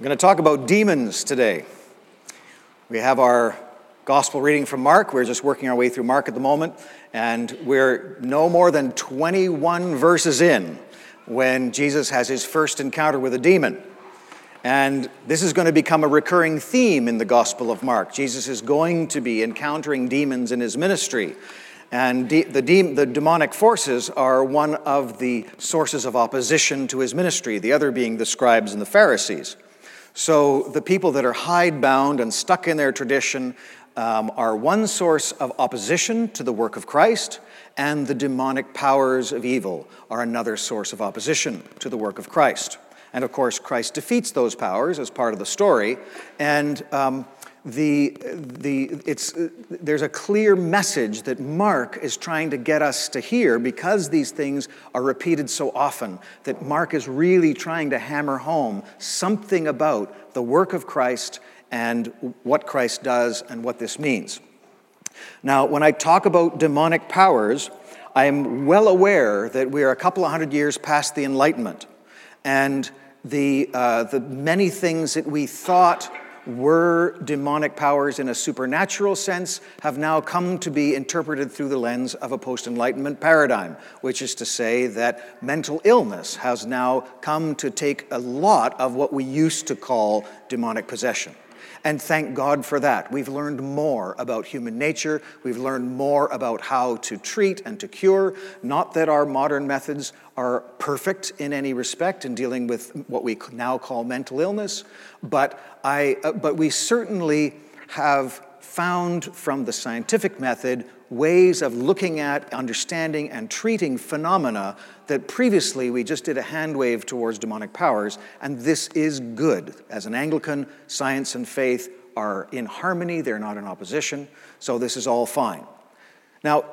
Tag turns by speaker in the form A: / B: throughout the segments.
A: I'm going to talk about demons today. We have our gospel reading from Mark. We're just working our way through Mark at the moment, and we're no more than 21 verses in when Jesus has his first encounter with a demon. And this is going to become a recurring theme in the Gospel of Mark. Jesus is going to be encountering demons in his ministry. And de- the, de- the demonic forces are one of the sources of opposition to his ministry, the other being the scribes and the Pharisees. So the people that are hidebound and stuck in their tradition um, are one source of opposition to the work of Christ, and the demonic powers of evil are another source of opposition to the work of Christ. And of course, Christ defeats those powers as part of the story. And um, the, the, it's, there's a clear message that Mark is trying to get us to hear because these things are repeated so often, that Mark is really trying to hammer home something about the work of Christ and what Christ does and what this means. Now, when I talk about demonic powers, I am well aware that we are a couple of hundred years past the Enlightenment. And the, uh, the many things that we thought were demonic powers in a supernatural sense have now come to be interpreted through the lens of a post Enlightenment paradigm, which is to say that mental illness has now come to take a lot of what we used to call demonic possession. And thank God for that. We've learned more about human nature. We've learned more about how to treat and to cure. Not that our modern methods are perfect in any respect in dealing with what we now call mental illness, but, I, uh, but we certainly have found from the scientific method ways of looking at, understanding, and treating phenomena that previously we just did a hand wave towards demonic powers, and this is good. As an Anglican, science and faith are in harmony, they're not in opposition, so this is all fine. Now,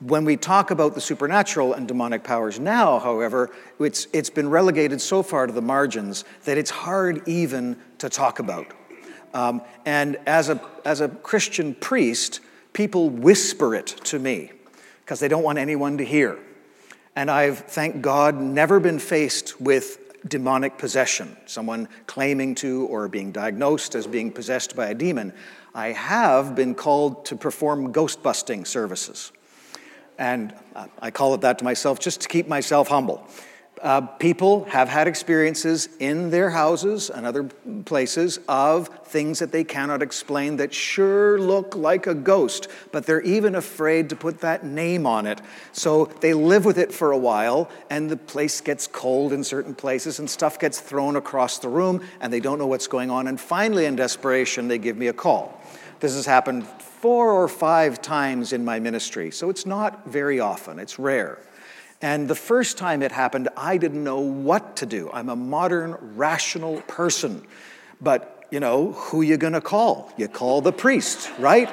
A: when we talk about the supernatural and demonic powers now, however, it's, it's been relegated so far to the margins that it's hard even to talk about. Um, and as a, as a Christian priest, people whisper it to me because they don't want anyone to hear. And I've, thank God, never been faced with demonic possession, someone claiming to or being diagnosed as being possessed by a demon. I have been called to perform ghost busting services. And I call it that to myself just to keep myself humble. Uh, people have had experiences in their houses and other places of things that they cannot explain that sure look like a ghost, but they're even afraid to put that name on it. So they live with it for a while, and the place gets cold in certain places, and stuff gets thrown across the room, and they don't know what's going on. And finally, in desperation, they give me a call. This has happened four or five times in my ministry, so it's not very often, it's rare. And the first time it happened, I didn't know what to do. I'm a modern, rational person. But, you know, who you going to call? You call the priest, right?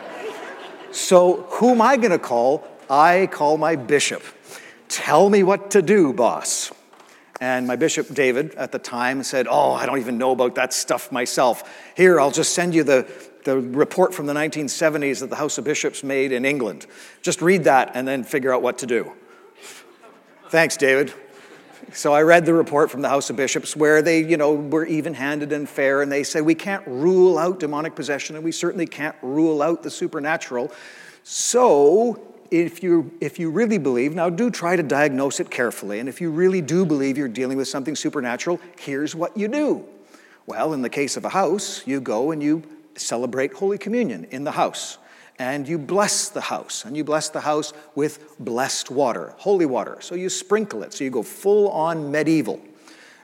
A: so, who am I going to call? I call my bishop. Tell me what to do, boss. And my bishop, David, at the time said, Oh, I don't even know about that stuff myself. Here, I'll just send you the, the report from the 1970s that the House of Bishops made in England. Just read that and then figure out what to do. Thanks, David. So I read the report from the House of Bishops where they, you know, were even-handed and fair, and they said we can't rule out demonic possession, and we certainly can't rule out the supernatural. So if you if you really believe, now do try to diagnose it carefully, and if you really do believe you're dealing with something supernatural, here's what you do. Well, in the case of a house, you go and you celebrate Holy Communion in the house and you bless the house, and you bless the house with blessed water, holy water. So you sprinkle it, so you go full on medieval.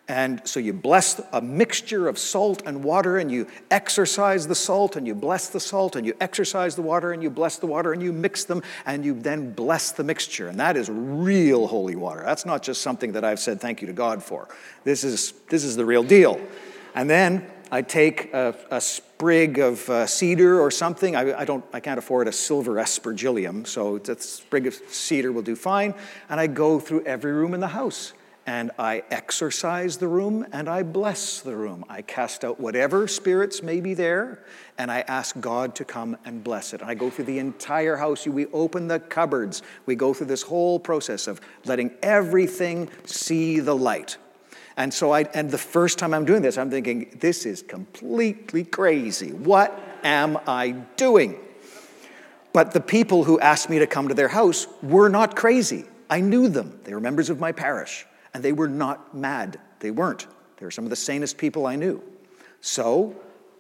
A: And so you bless a mixture of salt and water, and you exorcise the salt, and you bless the salt, and you exorcise the water, and you bless the water, and you mix them, and you then bless the mixture. And that is real holy water. That's not just something that I've said thank you to God for. This is, this is the real deal. And then I take a, a sprig of uh, cedar or something. I, I, don't, I can't afford a silver aspergillum, so a sprig of cedar will do fine. And I go through every room in the house and I exorcise the room and I bless the room. I cast out whatever spirits may be there and I ask God to come and bless it. And I go through the entire house. We open the cupboards. We go through this whole process of letting everything see the light. And so I, and the first time I'm doing this, I'm thinking, this is completely crazy. What am I doing? But the people who asked me to come to their house were not crazy. I knew them. They were members of my parish, and they were not mad. They weren't. They were some of the sanest people I knew. So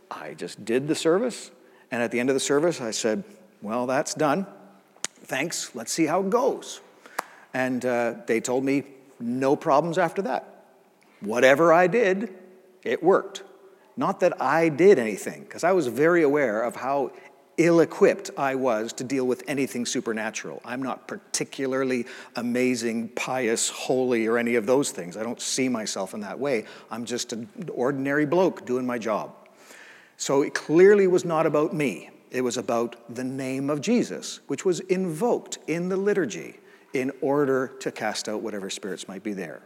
A: I just did the service, and at the end of the service, I said, Well, that's done. Thanks. Let's see how it goes. And uh, they told me no problems after that. Whatever I did, it worked. Not that I did anything, because I was very aware of how ill equipped I was to deal with anything supernatural. I'm not particularly amazing, pious, holy, or any of those things. I don't see myself in that way. I'm just an ordinary bloke doing my job. So it clearly was not about me. It was about the name of Jesus, which was invoked in the liturgy in order to cast out whatever spirits might be there.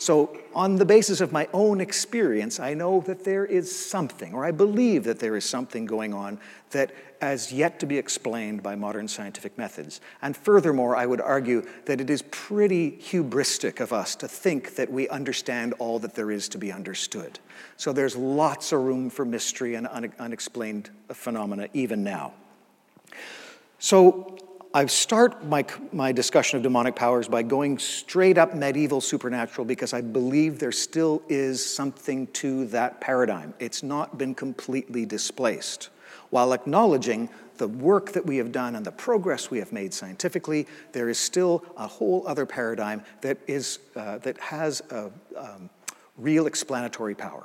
A: So, on the basis of my own experience, I know that there is something, or I believe that there is something going on that has yet to be explained by modern scientific methods. And furthermore, I would argue that it is pretty hubristic of us to think that we understand all that there is to be understood. So, there's lots of room for mystery and unexplained phenomena even now. So, I start my, my discussion of demonic powers by going straight up medieval supernatural because I believe there still is something to that paradigm. It's not been completely displaced. While acknowledging the work that we have done and the progress we have made scientifically, there is still a whole other paradigm that, is, uh, that has a um, real explanatory power.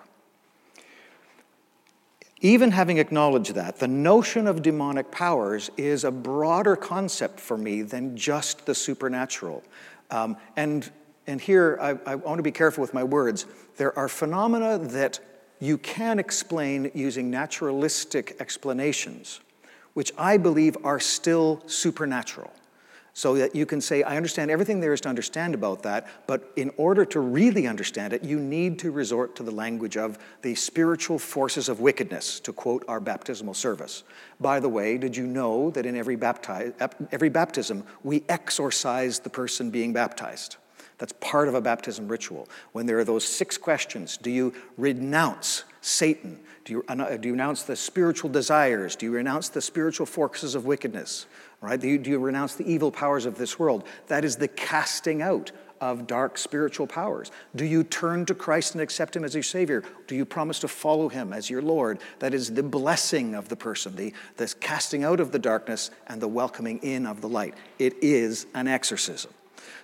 A: Even having acknowledged that, the notion of demonic powers is a broader concept for me than just the supernatural. Um, and, and here, I, I want to be careful with my words. There are phenomena that you can explain using naturalistic explanations, which I believe are still supernatural so that you can say, I understand everything there is to understand about that, but in order to really understand it, you need to resort to the language of the spiritual forces of wickedness, to quote our baptismal service. By the way, did you know that in every, every baptism, we exorcise the person being baptized? That's part of a baptism ritual. When there are those six questions do you renounce Satan? Do you, do you renounce the spiritual desires? Do you renounce the spiritual forces of wickedness? right? Do you, do you renounce the evil powers of this world? That is the casting out of dark spiritual powers? Do you turn to Christ and accept Him as your Savior? Do you promise to follow Him as your Lord? That is the blessing of the person, the, the casting out of the darkness and the welcoming in of the light. It is an exorcism.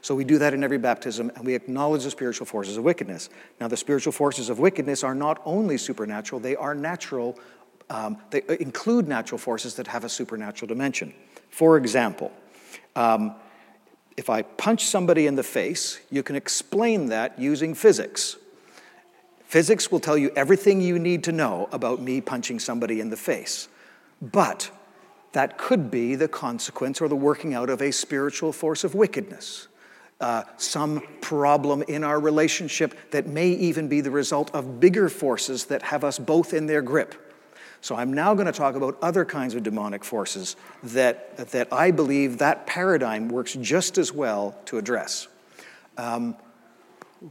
A: So we do that in every baptism, and we acknowledge the spiritual forces of wickedness. Now, the spiritual forces of wickedness are not only supernatural, they are natural, um, they include natural forces that have a supernatural dimension. For example, um, if I punch somebody in the face, you can explain that using physics. Physics will tell you everything you need to know about me punching somebody in the face. But that could be the consequence or the working out of a spiritual force of wickedness. Uh, some problem in our relationship that may even be the result of bigger forces that have us both in their grip. So I'm now going to talk about other kinds of demonic forces that, that I believe that paradigm works just as well to address. Um,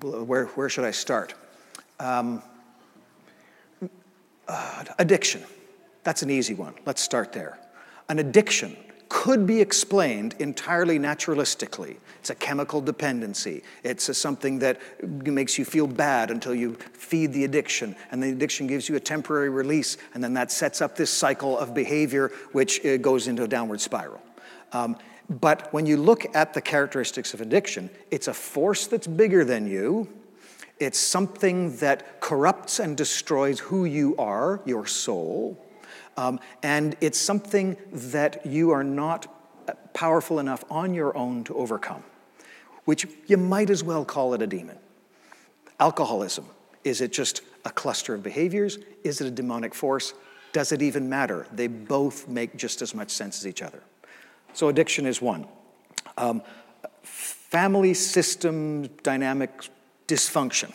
A: where, where should I start? Um, uh, addiction. That's an easy one. Let's start there. An addiction could be explained entirely naturalistically. It's a chemical dependency. It's a something that makes you feel bad until you feed the addiction, and the addiction gives you a temporary release, and then that sets up this cycle of behavior which uh, goes into a downward spiral. Um, but when you look at the characteristics of addiction, it's a force that's bigger than you. It's something that corrupts and destroys who you are, your soul. Um, and it's something that you are not powerful enough on your own to overcome, which you might as well call it a demon. Alcoholism is it just a cluster of behaviors? Is it a demonic force? Does it even matter? They both make just as much sense as each other. So, addiction is one. Um, family system dynamic dysfunction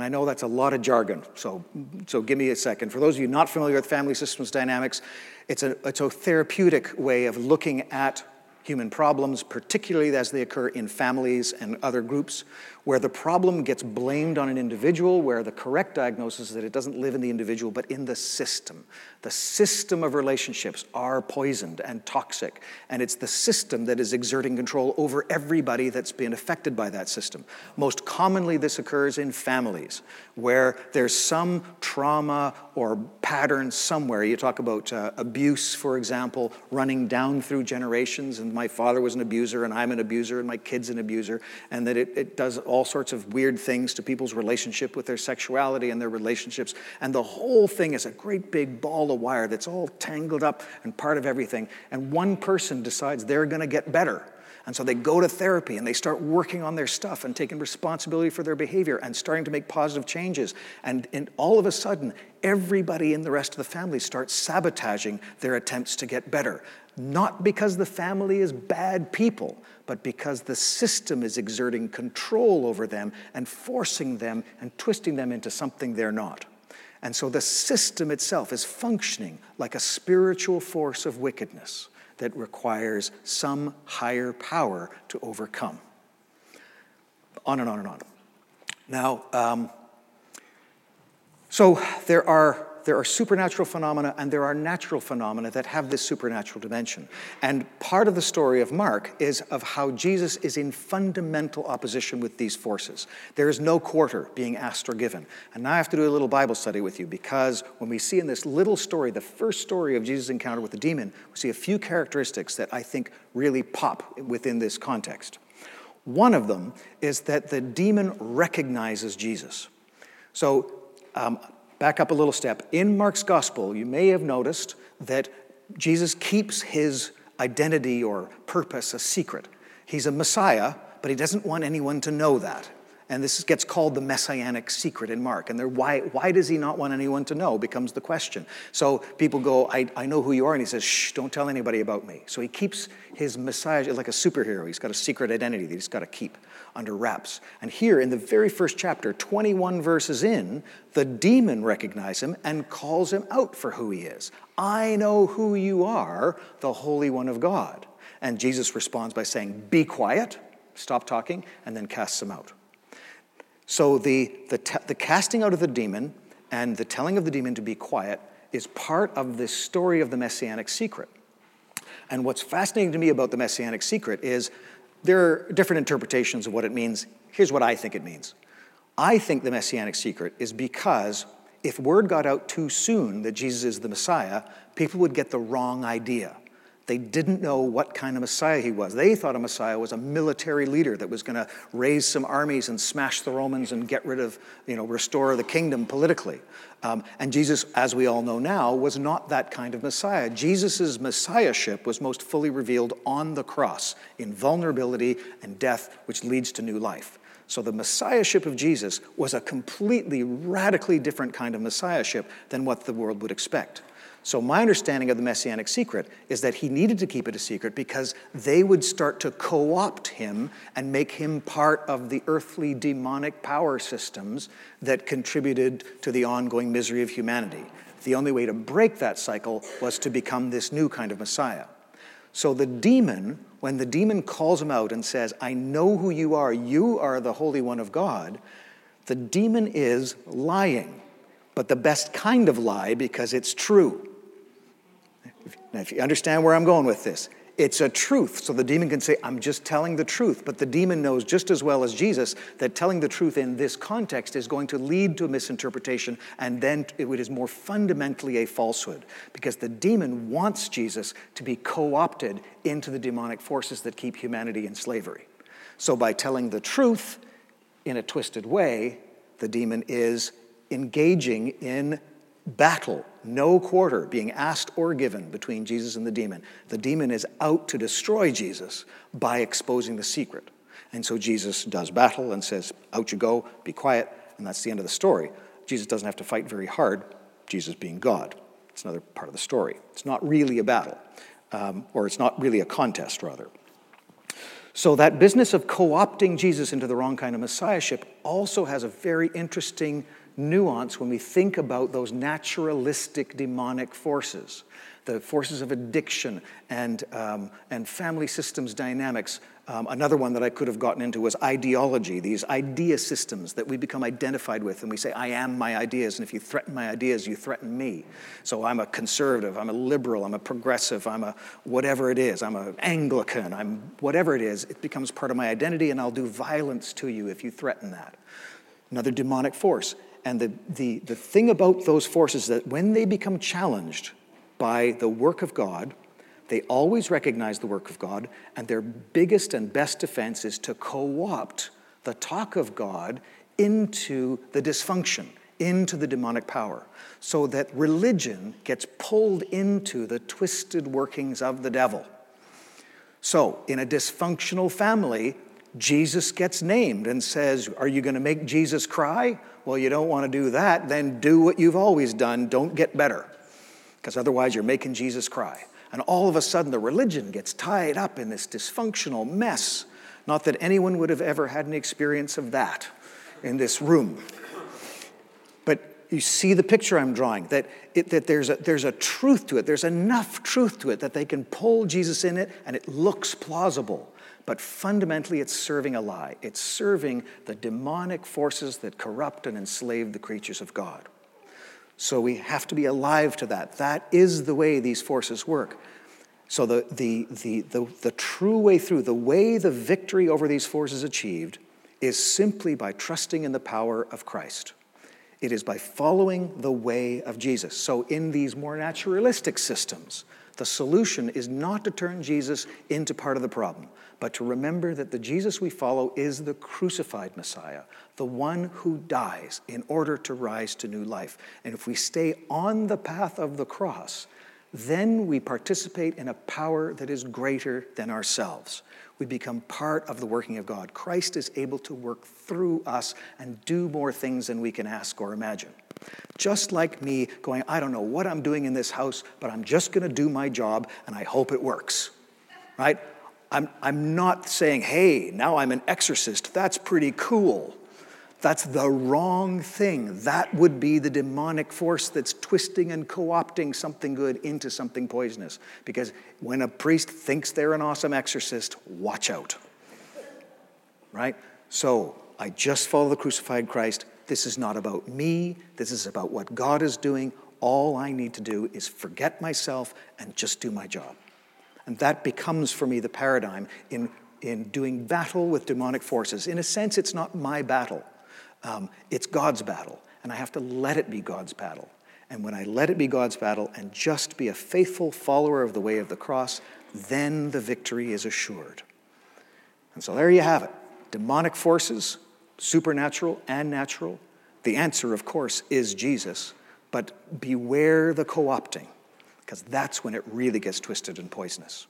A: and I know that's a lot of jargon, so, so give me a second. For those of you not familiar with family systems dynamics, it's a, it's a therapeutic way of looking at human problems, particularly as they occur in families and other groups, where the problem gets blamed on an individual, where the correct diagnosis is that it doesn't live in the individual, but in the system. The system of relationships are poisoned and toxic, and it's the system that is exerting control over everybody that's been affected by that system. Most commonly, this occurs in families, where there's some trauma or pattern somewhere. You talk about uh, abuse, for example, running down through generations, and my father was an abuser, and I'm an abuser, and my kid's an abuser, and that it, it does all sorts of weird things to people's relationship with their sexuality and their relationships. And the whole thing is a great big ball of wire that's all tangled up and part of everything. And one person decides they're going to get better. And so they go to therapy and they start working on their stuff and taking responsibility for their behavior and starting to make positive changes. And, and all of a sudden, everybody in the rest of the family starts sabotaging their attempts to get better. Not because the family is bad people, but because the system is exerting control over them and forcing them and twisting them into something they're not. And so the system itself is functioning like a spiritual force of wickedness that requires some higher power to overcome. On and on and on. Now, um, so there are there are supernatural phenomena and there are natural phenomena that have this supernatural dimension. And part of the story of Mark is of how Jesus is in fundamental opposition with these forces. There is no quarter being asked or given. And now I have to do a little Bible study with you because when we see in this little story, the first story of Jesus' encounter with the demon, we see a few characteristics that I think really pop within this context. One of them is that the demon recognizes Jesus. So, um, back up a little step. In Mark's gospel, you may have noticed that Jesus keeps his identity or purpose a secret. He's a Messiah, but he doesn't want anyone to know that. And this gets called the messianic secret in Mark. And there, why, why does he not want anyone to know becomes the question. So people go, I, I know who you are. And he says, shh, don't tell anybody about me. So he keeps his Messiah like a superhero. He's got a secret identity that he's got to keep under wraps. And here in the very first chapter, 21 verses in, the demon recognizes him and calls him out for who he is. I know who you are, the Holy One of God. And Jesus responds by saying, Be quiet, stop talking, and then casts him out. So the, the, the casting out of the demon and the telling of the demon to be quiet is part of the story of the messianic secret. And what's fascinating to me about the messianic secret is there are different interpretations of what it means. Here's what I think it means I think the messianic secret is because if word got out too soon that Jesus is the Messiah, people would get the wrong idea. They didn't know what kind of Messiah he was. They thought a Messiah was a military leader that was going to raise some armies and smash the Romans and get rid of, you know, restore the kingdom politically. Um, and Jesus, as we all know now, was not that kind of Messiah. Jesus' Messiahship was most fully revealed on the cross in vulnerability and death, which leads to new life. So the Messiahship of Jesus was a completely, radically different kind of Messiahship than what the world would expect. So, my understanding of the messianic secret is that he needed to keep it a secret because they would start to co opt him and make him part of the earthly demonic power systems that contributed to the ongoing misery of humanity. The only way to break that cycle was to become this new kind of Messiah. So, the demon, when the demon calls him out and says, I know who you are, you are the Holy One of God, the demon is lying, but the best kind of lie because it's true. Now, if you understand where I'm going with this, it's a truth. So the demon can say, I'm just telling the truth. But the demon knows just as well as Jesus that telling the truth in this context is going to lead to a misinterpretation, and then it is more fundamentally a falsehood. Because the demon wants Jesus to be co opted into the demonic forces that keep humanity in slavery. So by telling the truth in a twisted way, the demon is engaging in battle, no quarter being asked or given between Jesus and the demon. The demon is out to destroy Jesus by exposing the secret. And so Jesus does battle and says, Out you go, be quiet, and that's the end of the story. Jesus doesn't have to fight very hard, Jesus being God. It's another part of the story. It's not really a battle, um, or it's not really a contest, rather. So, that business of co opting Jesus into the wrong kind of messiahship also has a very interesting nuance when we think about those naturalistic demonic forces. the forces of addiction and, um, and family systems dynamics. Um, another one that I could have gotten into was ideology, these idea systems that we become identified with, and we say, I am my ideas, and if you threaten my ideas, you threaten me. So I'm a conservative, I'm a liberal, I'm a progressive, I'm a whatever it is, I'm an Anglican, I'm whatever it is, it becomes part of my identity, and I'll do violence to you if you threaten that. Another demonic force. And the, the, the thing about those forces that when they become challenged, by the work of God. They always recognize the work of God, and their biggest and best defense is to co opt the talk of God into the dysfunction, into the demonic power, so that religion gets pulled into the twisted workings of the devil. So, in a dysfunctional family, Jesus gets named and says, Are you going to make Jesus cry? Well, you don't want to do that. Then do what you've always done. Don't get better because otherwise you're making Jesus cry. And all of a sudden, the religion gets tied up in this dysfunctional mess. Not that anyone would have ever had an experience of that in this room. But you see the picture I'm drawing that, it, that there's, a, there's a truth to it. There's enough truth to it that they can pull Jesus in it and it looks plausible. But fundamentally, it's serving a lie. It's serving the demonic forces that corrupt and enslave the creatures of God. So we have to be alive to that. That is the way these forces work. So the, the, the, the, the true way through, the way the victory over these forces achieved, is simply by trusting in the power of Christ. It is by following the way of Jesus. So, in these more naturalistic systems, the solution is not to turn Jesus into part of the problem, but to remember that the Jesus we follow is the crucified Messiah, the one who dies in order to rise to new life. And if we stay on the path of the cross, then we participate in a power that is greater than ourselves. We become part of the working of God. Christ is able to work through us and do more things than we can ask or imagine. Just like me going, I don't know what I'm doing in this house, but I'm just going to do my job and I hope it works. Right? I'm, I'm not saying, hey, now I'm an exorcist. That's pretty cool. That's the wrong thing. That would be the demonic force that's twisting and co opting something good into something poisonous. Because when a priest thinks they're an awesome exorcist, watch out. Right? So I just follow the crucified Christ. This is not about me, this is about what God is doing. All I need to do is forget myself and just do my job. And that becomes for me the paradigm in, in doing battle with demonic forces. In a sense, it's not my battle, um, it's God's battle. And I have to let it be God's battle. And when I let it be God's battle and just be a faithful follower of the way of the cross, then the victory is assured. And so there you have it demonic forces supernatural and natural. The answer, of course, is Jesus, but beware the co opting, because that's when it really gets twisted and poisonous.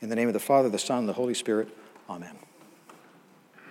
A: In the name of the Father, the Son, and the Holy Spirit, amen.